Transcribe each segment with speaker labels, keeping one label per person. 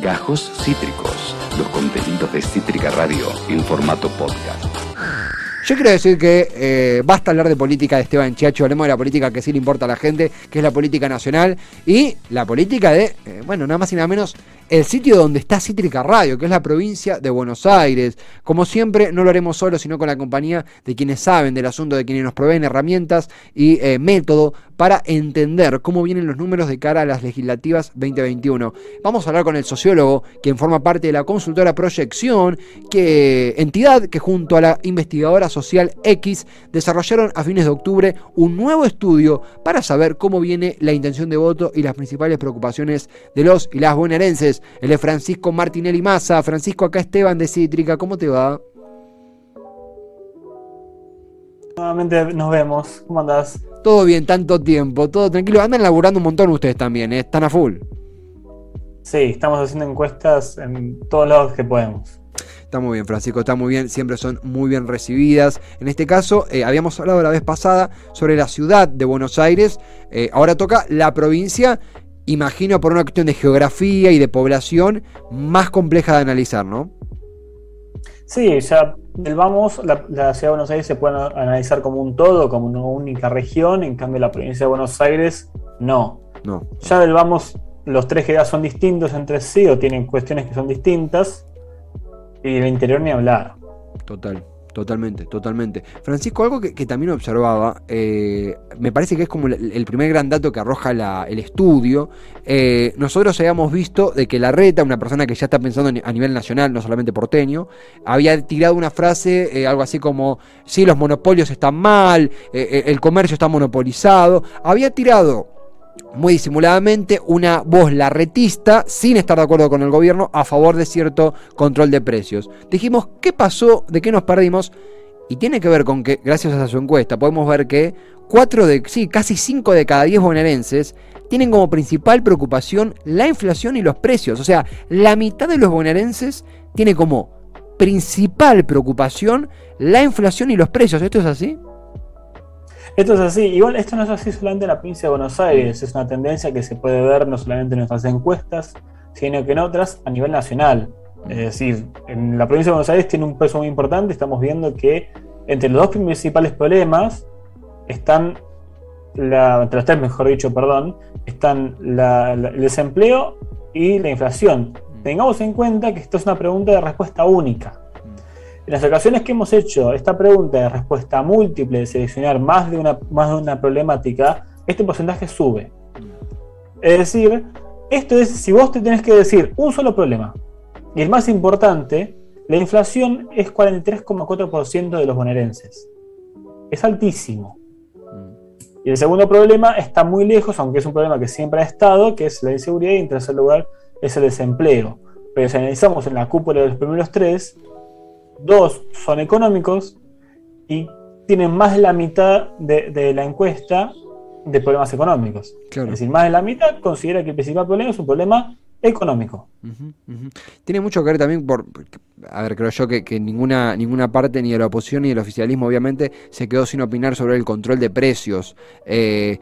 Speaker 1: Gajos Cítricos, los contenidos de Cítrica Radio en formato podcast.
Speaker 2: Yo quiero decir que eh, basta hablar de política de Esteban Chiacho, hablemos de la política que sí le importa a la gente, que es la política nacional y la política de, eh, bueno, nada más y nada menos, el sitio donde está Cítrica Radio, que es la provincia de Buenos Aires. Como siempre, no lo haremos solo, sino con la compañía de quienes saben del asunto, de quienes nos proveen herramientas y eh, método para entender cómo vienen los números de cara a las legislativas 2021. Vamos a hablar con el sociólogo, quien forma parte de la consultora Proyección, que entidad que junto a la investigadora social X desarrollaron a fines de octubre un nuevo estudio para saber cómo viene la intención de voto y las principales preocupaciones de los y las bonaerenses. Él es Francisco Martinelli Massa. Francisco, acá Esteban de Cítrica. ¿Cómo te va?
Speaker 3: Nuevamente nos vemos. ¿Cómo andás?
Speaker 2: Todo bien, tanto tiempo, todo tranquilo. Andan laburando un montón ustedes también, ¿eh? están a full.
Speaker 3: Sí, estamos haciendo encuestas en todos lados que podemos.
Speaker 2: Está muy bien, Francisco, está muy bien, siempre son muy bien recibidas. En este caso, eh, habíamos hablado la vez pasada sobre la ciudad de Buenos Aires, eh, ahora toca la provincia imagino por una cuestión de geografía y de población más compleja de analizar, ¿no?
Speaker 3: Sí, ya del vamos, la, ciudad de Buenos Aires se puede analizar como un todo, como una única región, en cambio la provincia de Buenos Aires no. No. Ya del vamos, los tres que son distintos entre sí o tienen cuestiones que son distintas, y el interior ni hablar.
Speaker 2: Total. Totalmente, totalmente. Francisco, algo que, también observaba, eh, me parece que es como el, primer gran dato que arroja el estudio. Eh, nosotros habíamos visto de que la reta, una persona que ya está pensando a nivel nacional, no solamente porteño, había tirado una frase, eh, algo así como, sí, los monopolios están mal, el comercio está monopolizado. Había tirado muy disimuladamente una voz larretista, sin estar de acuerdo con el gobierno, a favor de cierto control de precios. Dijimos, ¿qué pasó? ¿De qué nos perdimos? Y tiene que ver con que, gracias a su encuesta, podemos ver que cuatro de, sí, casi 5 de cada 10 bonaerenses tienen como principal preocupación la inflación y los precios. O sea, la mitad de los bonaerenses tiene como principal preocupación la inflación y los precios. ¿Esto es así?
Speaker 3: Esto es así. Igual esto no es así solamente en la provincia de Buenos Aires, es una tendencia que se puede ver no solamente en nuestras encuestas, sino que en otras a nivel nacional. Es decir, en la provincia de Buenos Aires tiene un peso muy importante, estamos viendo que entre los dos principales problemas están, la, entre los tres mejor dicho, perdón, están el desempleo y la inflación. Tengamos en cuenta que esto es una pregunta de respuesta única. En las ocasiones que hemos hecho esta pregunta de respuesta múltiple, de seleccionar más de una, más de una problemática, este porcentaje sube. Es decir, esto es si vos te tenés que decir un solo problema, y el más importante, la inflación es 43,4% de los bonaerenses. Es altísimo. Y el segundo problema está muy lejos, aunque es un problema que siempre ha estado, que es la inseguridad, y en tercer lugar es el desempleo. Pero si analizamos en la cúpula de los primeros tres, dos son económicos y tienen más de la mitad de, la encuesta de problemas económicos. Es decir, más de la mitad considera que el principal problema es un problema económico.
Speaker 2: Tiene mucho que ver también por, a ver, creo yo que, ninguna, ninguna parte, ni de la oposición ni del oficialismo, obviamente, se quedó sin opinar sobre el control de precios. Eh,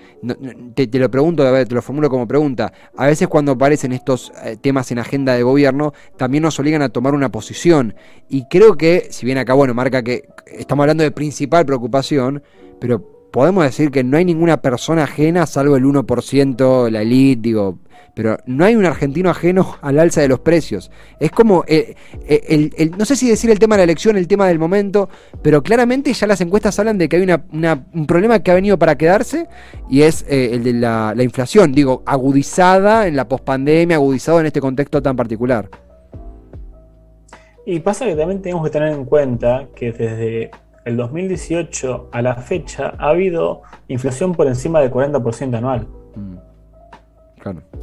Speaker 2: te, lo pregunto, a ver, te lo formulo como pregunta. A veces cuando aparecen estos eh, temas en agenda de gobierno, también nos obligan a tomar una posición. Y creo que, si bien acá, bueno, marca que estamos hablando de principal preocupación, pero podemos decir que no hay ninguna persona ajena, salvo el 1%, la elite, digo, pero no hay un argentino ajeno al alza de los precios. Es como, eh, eh, el, no sé si decir el tema de la elección, el tema del momento, pero claramente ya las encuestas hablan de que hay una, un problema que ha venido para quedarse y es eh, el de la, la, inflación, digo, agudizada en la pospandemia, agudizado en este contexto tan particular.
Speaker 3: Y pasa que también tenemos que tener en cuenta que desde el 2018 a la fecha ha habido inflación por encima del 40% anual. Mm.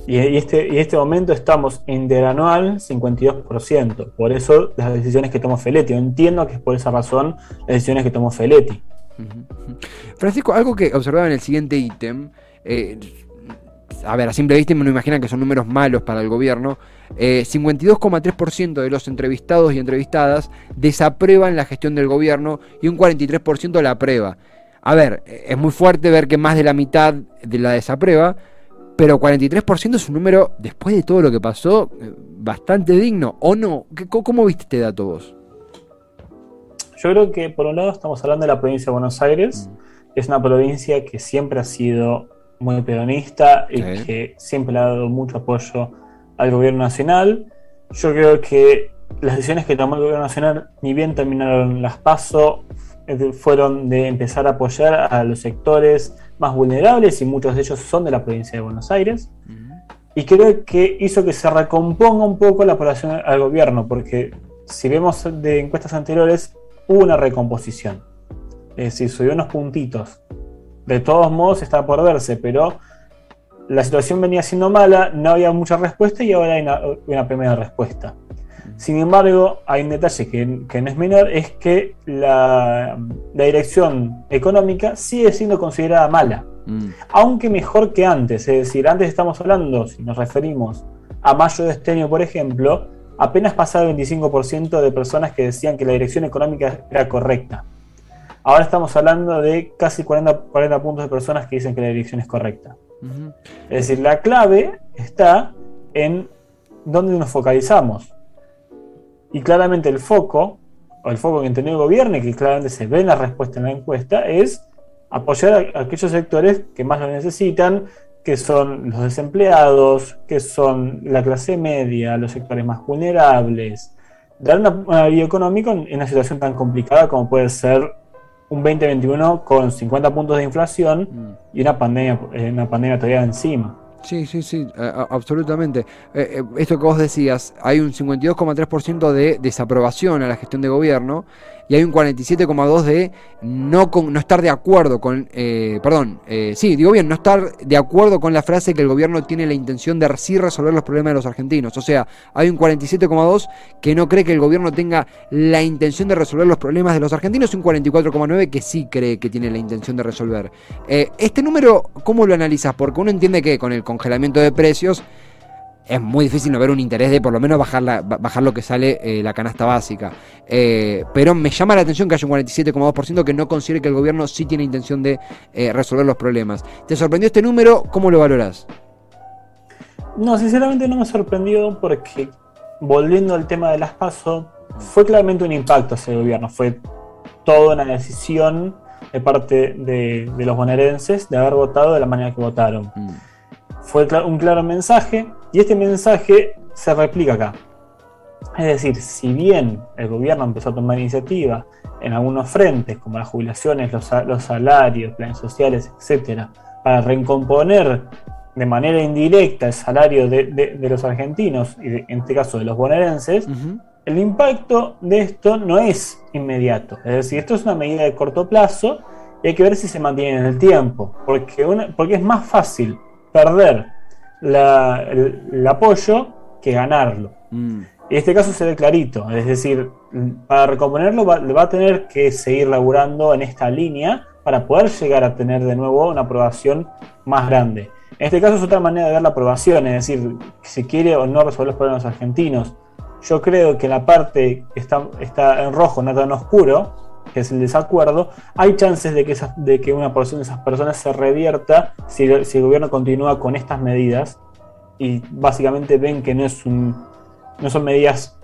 Speaker 3: Y, este, y este momento estamos interanual 52%. Por eso las decisiones que tomó Feletti. Yo entiendo que es por esa razón las decisiones que tomó Feletti.
Speaker 2: Francisco, algo que observaba en el siguiente ítem. Eh, a ver, a simple vista me lo imaginan que son números malos para el gobierno. 52,3% eh, de los entrevistados y entrevistadas desaprueban la gestión del gobierno y un 43% la aprueba. A ver, es muy fuerte ver que más de la mitad de la desaprueba, pero 43% es un número, después de todo lo que pasó, eh, bastante digno, ¿o no? ¿Cómo viste este dato vos?
Speaker 3: Yo creo que por un lado estamos hablando de la provincia de Buenos Aires. Mm. Es una provincia que siempre ha sido muy peronista y que siempre le ha dado mucho apoyo al gobierno nacional. Yo creo que las decisiones que tomó el gobierno nacional, ni bien terminaron las PASO, fueron de empezar a apoyar a los sectores más vulnerables y muchos de ellos son de la provincia de Buenos Aires. Y creo que hizo que se recomponga un poco la población al gobierno, porque si vemos de encuestas anteriores, hubo una recomposición. Es decir, subió unos puntitos. De todos modos está por verse, pero la situación venía siendo mala, no había mucha respuesta y ahora hay una, primera respuesta. Sin embargo, hay un detalle que, no es menor, es que la, dirección económica sigue siendo considerada mala, mm. aunque mejor que antes. Es decir, antes estamos hablando, si nos referimos a mayo de este año, por ejemplo, apenas pasaba el 25% de personas que decían que la dirección económica era correcta. Ahora estamos hablando de casi 40, 40 puntos de personas que dicen que la dirección es correcta. Es decir, la clave está en dónde nos focalizamos. Y claramente el foco, o el foco que entendió el gobierno y que claramente se ve en la respuesta en la encuesta, es apoyar a aquellos sectores que más lo necesitan, que son los desempleados, que son la clase media, los sectores más vulnerables. Dar una, una económico en una situación tan complicada como puede ser un 2021 con 50 puntos de inflación mm. y una pandemia, eh, una pandemia todavía encima.
Speaker 2: Sí, sí, sí, absolutamente. Eh, eh, esto que vos decías, hay un 52,3% de desaprobación a la gestión de gobierno y hay un 47,2% de no, no estar de acuerdo con, eh, perdón, eh, sí, digo bien, no estar de acuerdo con la frase que el gobierno tiene la intención de sí resolver los problemas de los argentinos. O sea, hay un 47,2% que no cree que el gobierno tenga la intención de resolver los problemas de los argentinos y un 44,9% que sí cree que tiene la intención de resolver. Eh, este número, ¿cómo lo analizas? Porque uno entiende que con el congelamiento de precios, es muy difícil no ver un interés de por lo menos bajar, la, bajar lo que sale eh, la canasta básica. Eh, pero me llama la atención que haya un 47,2% que no considere que el gobierno sí tiene intención de eh, resolver los problemas. ¿Te sorprendió este número? ¿Cómo lo valoras?
Speaker 3: No, sinceramente no me sorprendió porque, volviendo al tema de las PASO, fue claramente un impacto el gobierno. Fue toda una decisión de parte de, los bonaerenses de haber votado de la manera que votaron. Mm. Fue un claro mensaje y este mensaje se replica acá. Es decir, si bien el gobierno empezó a tomar iniciativa en algunos frentes, como las jubilaciones, los, salarios, planes sociales, etcétera, para recomponer de manera indirecta el salario de, los argentinos y en este caso de los bonaerenses, el impacto de esto no es inmediato. Es decir, esto es una medida de corto plazo y hay que ver si se mantiene en el tiempo, porque, porque es más fácil perder el, apoyo que ganarlo. Mm. En este caso se ve clarito, es decir, para recomponerlo va, va, a tener que seguir laburando en esta línea para poder llegar a tener de nuevo una aprobación más grande. En este caso es otra manera de ver la aprobación, es decir, si quiere o no resolver los problemas argentinos. Yo creo que la parte que está, está en rojo, no tan oscuro, que es el desacuerdo, hay chances de que, de que una porción de esas personas se revierta si, el gobierno continúa con estas medidas y básicamente ven que no, es un, no son medidas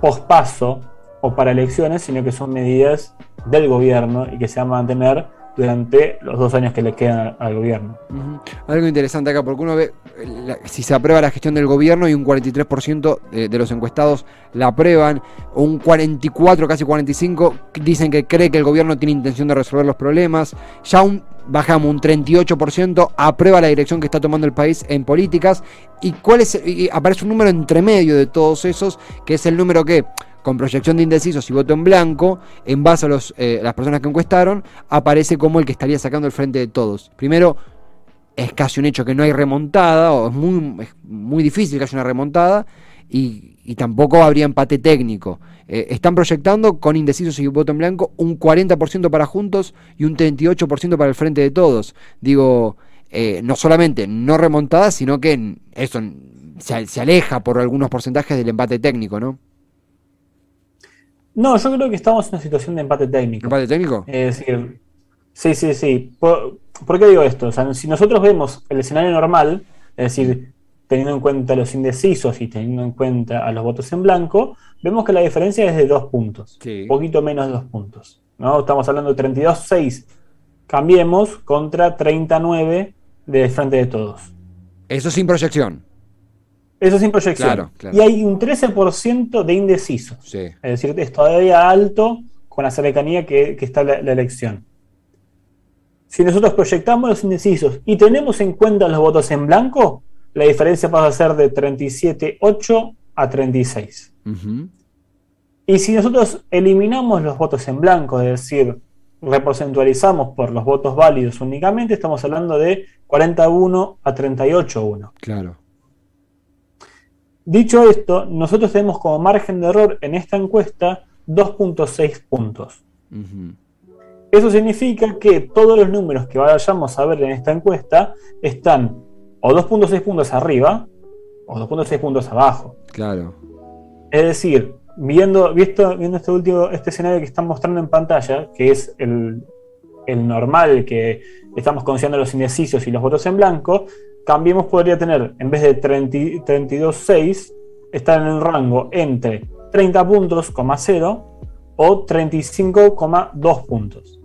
Speaker 3: pospaso o para elecciones, sino que son medidas del gobierno y que se van a mantener durante los dos años que le quedan al gobierno.
Speaker 2: Algo interesante acá, porque uno ve si se aprueba la gestión del gobierno y un 43% de, los encuestados la aprueban, un 44, casi 45 dicen que cree que el gobierno tiene intención de resolver los problemas, ya un bajamos un 38%, aprueba la dirección que está tomando el país en políticas y cuál es y aparece un número entre medio de todos esos, que es el número que con proyección de indecisos y voto en blanco, en base a los, eh, las personas que encuestaron, aparece como el que estaría sacando el frente de todos. Primero, es casi un hecho que no hay remontada, o es muy, muy difícil que haya una remontada, y, tampoco habría empate técnico. Eh, están proyectando con indecisos y voto en blanco un 40% para Juntos y un 38% para el frente de todos. Digo, eh, no solamente no remontada, sino que eso se, se aleja por algunos porcentajes del empate técnico, ¿no?
Speaker 3: No, yo creo que estamos en una situación de empate técnico.
Speaker 2: ¿Empate técnico?
Speaker 3: Es decir, sí, sí, sí. ¿Por, qué digo esto? O sea, si nosotros vemos el escenario normal, es decir, teniendo en cuenta los indecisos y teniendo en cuenta a los votos en blanco, vemos que la diferencia es de dos puntos, un poquito menos de dos puntos. ¿no? Estamos hablando de 32-6, cambiemos contra 39 de frente de todos.
Speaker 2: Eso sin proyección.
Speaker 3: Eso sin proyección. Y hay un 13% de indecisos. Es decir, es todavía alto con la cercanía que, está la, elección. Si nosotros proyectamos los indecisos y tenemos en cuenta los votos en blanco, la diferencia pasa a ser de 37,8 a 36. Y si nosotros eliminamos los votos en blanco, es decir, reporcentualizamos por los votos válidos únicamente, estamos hablando de 41 a 38,1.
Speaker 2: Claro.
Speaker 3: Dicho esto, nosotros tenemos como margen de error en esta encuesta 2.6 puntos. Eso significa que todos los números que vayamos a ver en esta encuesta están o 2.6 puntos arriba o 2.6 puntos abajo.
Speaker 2: Claro.
Speaker 3: Es decir, viendo, visto, viendo este último, este escenario que están mostrando en pantalla, que es el, el normal que estamos considerando los indecisos y los votos en blanco, Cambiemos podría tener, en vez de 32.6, estar en el rango entre 30 puntos, 0 o 35,2 puntos.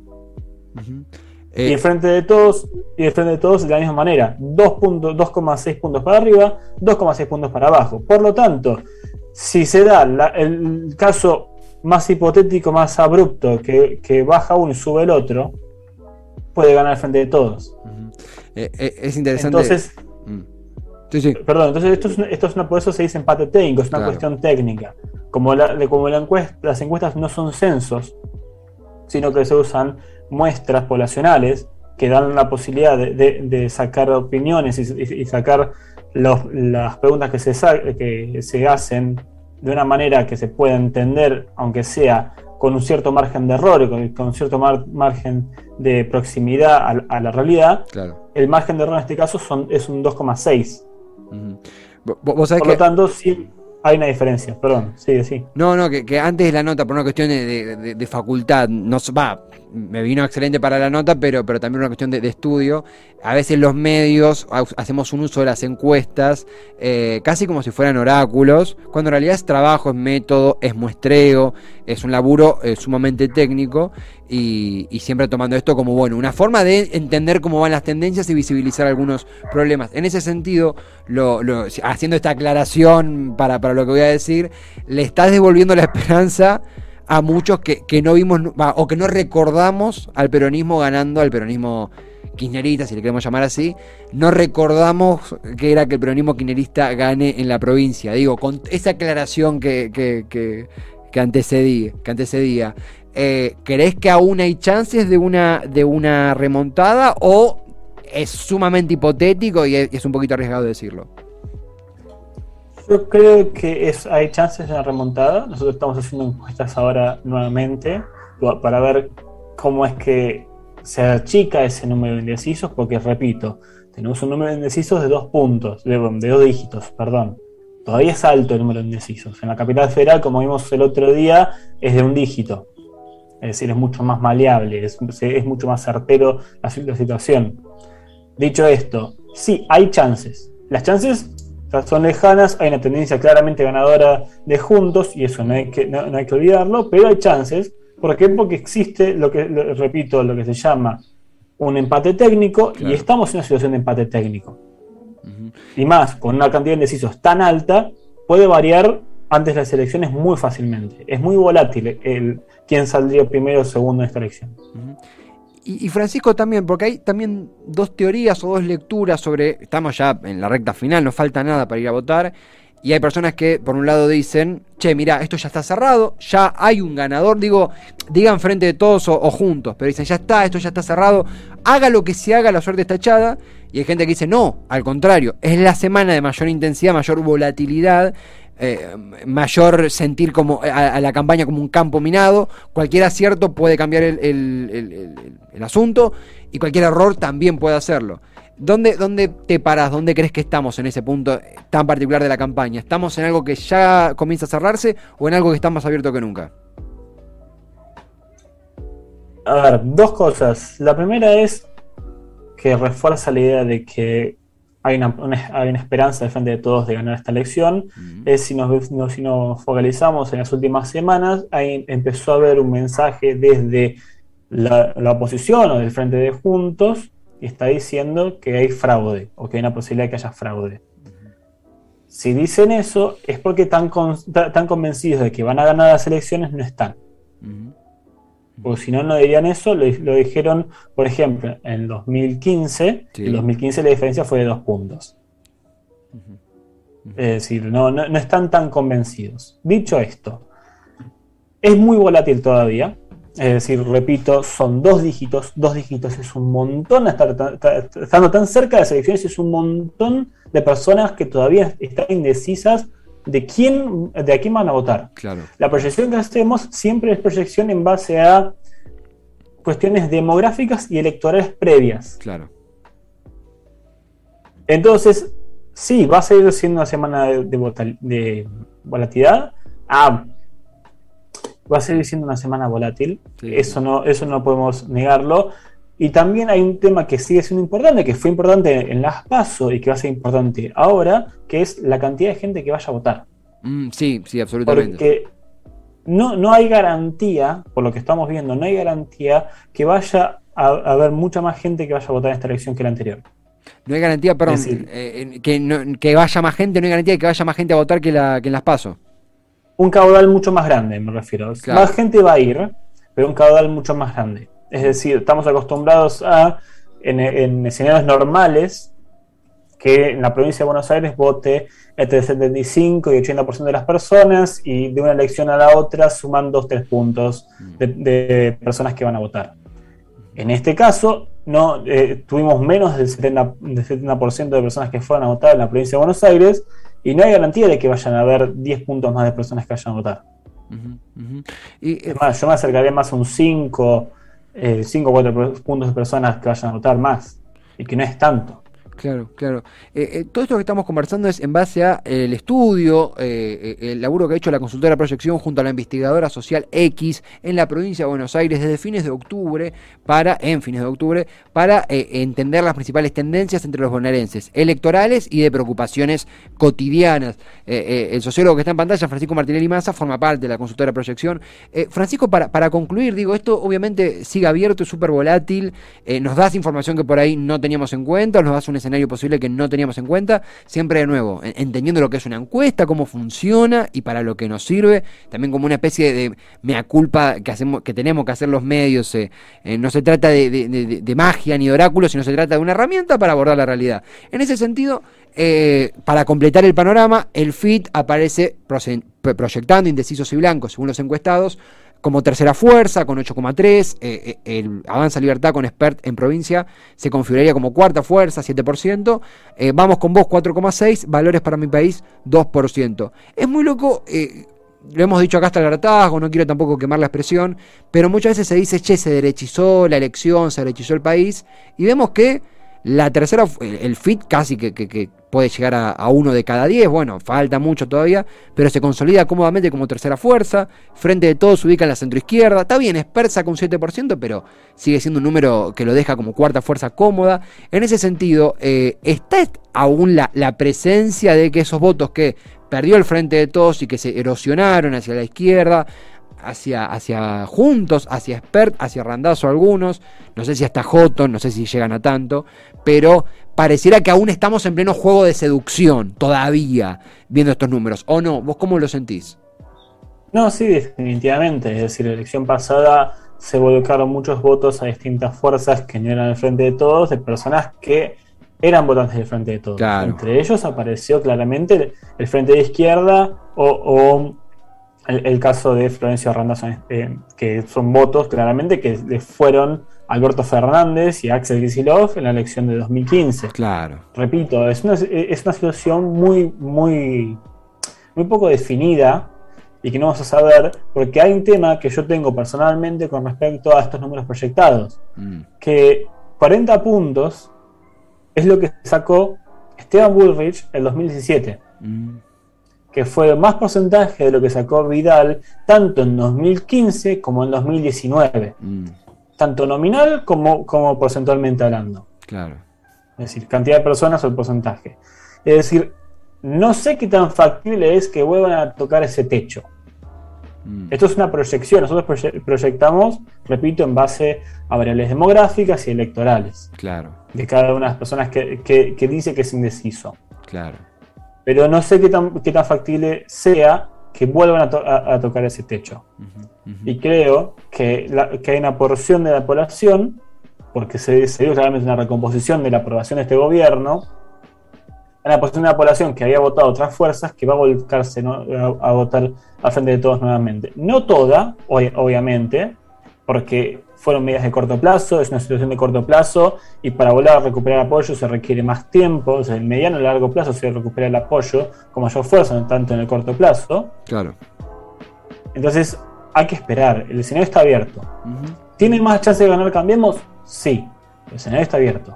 Speaker 3: Y frente de todos, y de frente de todos de la misma manera, 2.6 puntos para arriba, 2,6 puntos para abajo. Por lo tanto, si se da el caso más hipotético, más abrupto, que, baja uno y sube el otro, puede ganar frente de todos.
Speaker 2: Eh, eh, es interesante.
Speaker 3: Entonces, mm. Perdón, entonces esto es, esto es una, por eso se dice empate técnico, es una cuestión técnica. Como, la, como la encuesta, las encuestas no son censos, sino que se usan muestras poblacionales que dan la posibilidad de, sacar opiniones y, sacar las preguntas que se, que se hacen de una manera que se pueda entender, aunque sea con un cierto margen de error, con, con un cierto margen de proximidad a, la realidad, el margen de error en este caso son, es un 2,6. Por lo tanto, sí, hay una diferencia, perdón, sí, sí.
Speaker 2: No, no, que, antes de la nota, por una cuestión de, facultad, no va, me vino excelente para la nota, pero, pero también una cuestión de, estudio. A veces los medios hacemos un uso de las encuestas eh, casi como si fueran oráculos, cuando en realidad es trabajo, es método, es muestreo, es un laburo eh, sumamente técnico y, siempre tomando esto como bueno, una forma de entender cómo van las tendencias y visibilizar algunos problemas. En ese sentido, lo, haciendo esta aclaración para, para lo que voy a decir, le estás devolviendo la esperanza a muchos que, no vimos o que no recordamos al peronismo ganando, al peronismo kirchnerista, si le queremos llamar así, no recordamos que era que el peronismo kirchnerista gane en la provincia. Digo, con esa aclaración que, que, que, antecedía, que antecedía eh, ¿crees que aún hay chances de una, de una remontada o es sumamente hipotético y es un poquito arriesgado decirlo?
Speaker 3: Yo creo que hay chances de una remontada. Nosotros estamos haciendo encuestas ahora nuevamente para ver cómo es que se achica ese número de indecisos, porque repito, tenemos un número de indecisos de dos puntos, de, dos dígitos, perdón. Todavía es alto el número de indecisos. En la capital federal, como vimos el otro día, es de un dígito. Es decir, es mucho más maleable, es, es mucho más certero la, la situación. Dicho esto, sí, hay chances. Las chances son lejanas, hay una tendencia claramente ganadora de juntos, y eso no hay que, no, hay que olvidarlo, pero hay chances. ¿Por qué? Porque existe lo que, repito, lo que se llama un empate técnico, y estamos en una situación de empate técnico. Y más, con una cantidad de indecisos tan alta, puede variar antes las elecciones muy fácilmente. Es muy volátil el quién saldría primero o segundo en esta elección.
Speaker 2: Y, Francisco también, porque hay también dos teorías o dos lecturas sobre, estamos ya en la recta final, no falta nada para ir a votar, y hay personas que por un lado dicen, che, mira, esto ya está cerrado, ya hay un ganador, digo, digan frente de todos o, juntos, pero dicen, ya está, esto ya está cerrado, haga lo que se haga, la suerte está echada, y hay gente que dice, no, al contrario, es la semana de mayor intensidad, mayor volatilidad, eh, mayor sentir como a, la campaña como un campo minado. Cualquier acierto puede cambiar el, asunto y cualquier error también puede hacerlo. ¿Dónde, ¿Dónde te paras? ¿Dónde crees que estamos en ese punto tan particular de la campaña? ¿Estamos en algo que ya comienza a cerrarse o en algo que está más abierto que nunca?
Speaker 3: A ver, dos cosas. La primera es que refuerza la idea de que hay una, hay una esperanza de frente de todos de ganar esta elección, es si nos, si nos focalizamos en las últimas semanas, ahí empezó a haber un mensaje desde la, oposición o del frente de Juntos y está diciendo que hay fraude o que hay una posibilidad de que haya fraude. Si dicen eso, es porque están, convencidos de que van a ganar las elecciones, no están. Porque si no, no dirían eso. Lo, dijeron, por ejemplo, en 2015. En 2015 la diferencia fue de dos puntos. Es decir, no, no, están tan convencidos. Dicho esto, es muy volátil todavía. Es decir, repito, son dos dígitos. Dos dígitos es un montón. estando tan cerca de las elecciones, es un montón de personas que todavía están indecisas de quién, de a quién van a votar.
Speaker 2: Claro.
Speaker 3: La proyección que hacemos siempre es proyección en base a cuestiones demográficas y electorales previas.
Speaker 2: Claro.
Speaker 3: Entonces, sí, va a seguir siendo una semana de, volatilidad. Ah, va a seguir siendo una semana volátil. Eso, no, eso no podemos negarlo. Y también hay un tema que sigue siendo importante, que fue importante en las PASO y que va a ser importante ahora, que es la cantidad de gente que vaya a votar.
Speaker 2: Mm, sí, sí, absolutamente.
Speaker 3: Porque no, no hay garantía, por lo que estamos viendo, no hay garantía que vaya a, haber mucha más gente que vaya a votar en esta elección que la anterior.
Speaker 2: No hay garantía, perdón, eh, que, que vaya más gente, no hay garantía de que vaya más gente a votar que, la, que en las PASO.
Speaker 3: Un caudal mucho más grande, me refiero. Más gente va a ir, pero un caudal mucho más grande. Es decir, estamos acostumbrados a, en, escenarios normales, que en la provincia de Buenos Aires vote entre 75 y 80% de las personas y de una elección a la otra suman 2-3 puntos de, personas que van a votar. En este caso, no eh, tuvimos menos del 70%, del 70 de personas que fueron a votar en la provincia de Buenos Aires y no hay garantía de que vayan a haber 10 puntos más de personas que vayan a votar. Y, es más, yo me acercaría más a un 5 5 o 4 puntos de personas que vayan a votar más, y que no es tanto.
Speaker 2: Claro, claro. Eh, eh, todo esto que estamos conversando es en base a el estudio, eh, el laburo que ha hecho la consultora Proyección junto a la investigadora social X en la provincia de Buenos Aires desde fines de octubre para, en fines de octubre, para entender las principales tendencias entre los bonaerenses, electorales y de preocupaciones cotidianas. el sociólogo que está en pantalla, Francisco Martinelli Massa, forma parte de la consultora Proyección. Francisco, para, para concluir, digo, esto obviamente sigue abierto, es súper volátil, nos das información que por ahí no teníamos en cuenta, nos das un escenario posible que no teníamos en cuenta. Siempre de nuevo, entendiendo lo que es una encuesta, cómo funciona y para lo que nos sirve. También como una especie de mea culpa que, hacemos, que tenemos que hacer los medios. Eh, eh, no se trata de, magia ni de oráculo, sino se trata de una herramienta para abordar la realidad. En ese sentido, eh, para completar el panorama, el FIT aparece proyectando indecisos y blancos, según los encuestados, como tercera fuerza con 8,3, eh, eh, el Avanza Libertad con Expert en provincia se configuraría como cuarta fuerza, 7%, eh, vamos con vos 4,6, valores para mi país 2%. Es muy loco, lo hemos dicho acá hasta el hartazgo, no quiero tampoco quemar la expresión, pero muchas veces se dice, che, se derechizó la elección, se derechizó el país, y vemos que la tercera, el, FIT casi que, puede llegar a, uno de cada diez, bueno, falta mucho todavía, pero se consolida cómodamente como tercera fuerza, frente de todos se ubica en la centroizquierda, está bien, es persa con 7%, pero sigue siendo un número que lo deja como cuarta fuerza cómoda. En ese sentido, eh, ¿está aún la, la presencia de que esos votos que perdió el frente de todos y que se erosionaron hacia la izquierda, hacia, hacia Juntos, hacia Expert, hacia Randazo algunos, no sé si hasta Joto, no sé si llegan a tanto, pero pareciera que aún estamos en pleno juego de seducción, todavía, viendo estos números, ¿o no? ¿Vos cómo lo sentís?
Speaker 3: No, sí, definitivamente, es decir, la elección pasada se volcaron muchos votos a distintas fuerzas que no eran el frente de todos, de personas que eran votantes del frente de todos. Entre ellos apareció claramente el, frente de izquierda o el, caso de Florencio Randazzo, eh, que son votos claramente que le fueron Alberto Fernández y Axel Kicillof en la elección de 2015.
Speaker 2: Claro.
Speaker 3: Repito, es una, es una situación muy, muy, muy poco definida y que no vamos a saber, porque hay un tema que yo tengo personalmente con respecto a estos números proyectados, mm. que 40 puntos es lo que sacó Esteban Bullrich en 2017 que fue más porcentaje de lo que sacó Vidal tanto en 2015 como en 2019. Mm. Tanto nominal como, como porcentualmente hablando.
Speaker 2: Claro.
Speaker 3: Es decir, cantidad de personas o el porcentaje. Es decir, no sé qué tan factible es que vuelvan a tocar ese techo. Mm. Esto es una proyección. Nosotros proyectamos, repito, en base a variables demográficas y electorales.
Speaker 2: Claro.
Speaker 3: De cada una de las personas que, dice que es indeciso.
Speaker 2: Claro.
Speaker 3: Pero no sé qué tan, qué tan factible sea que vuelvan a, tocar ese techo. Y creo que, hay una porción de la población, porque se, se dio claramente una recomposición de la aprobación de este gobierno, una porción de la población que había votado otras fuerzas que va a volcarse a, votar al frente de todos nuevamente. No toda, obviamente, porque fueron medidas de corto plazo, es una situación de corto plazo y para volver a recuperar apoyo se requiere más tiempo, o sea, en mediano y largo plazo se recupera el apoyo con mayor fuerza, no tanto en el corto plazo.
Speaker 2: Claro.
Speaker 3: Entonces hay que esperar, el escenario está abierto. ¿Tiene más chance de ganar Cambiemos? Sí, el escenario está abierto.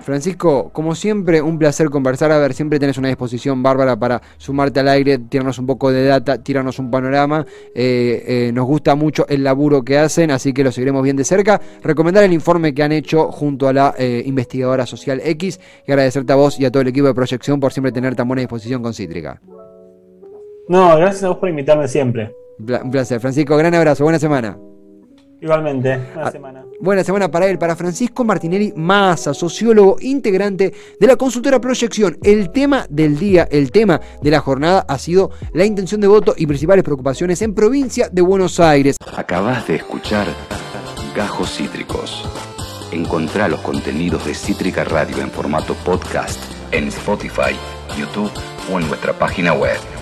Speaker 2: Francisco, como siempre, un placer conversar. A ver, siempre tenés una disposición bárbara para sumarte al aire, tirarnos un poco de data, tirarnos un panorama. Eh, eh, nos gusta mucho el laburo que hacen, así que lo seguiremos bien de cerca. Recomendar el informe que han hecho junto a la eh, investigadora social X y agradecerte a vos y a todo el equipo de proyección por siempre tener tan buena disposición con Cítrica.
Speaker 3: No, gracias a vos por invitarme siempre.
Speaker 2: Un placer, Francisco. Gran abrazo, buena semana.
Speaker 3: Igualmente, buena ah, semana.
Speaker 2: Buena semana para él, para Francisco Martinelli Massa, sociólogo integrante de la consultora Proyección. El tema del día, el tema de la jornada ha sido la intención de voto y principales preocupaciones en provincia de Buenos Aires.
Speaker 1: Acabas de escuchar Gajos Cítricos. Encontrá los contenidos de Cítrica Radio en formato podcast en Spotify, YouTube o en nuestra página web.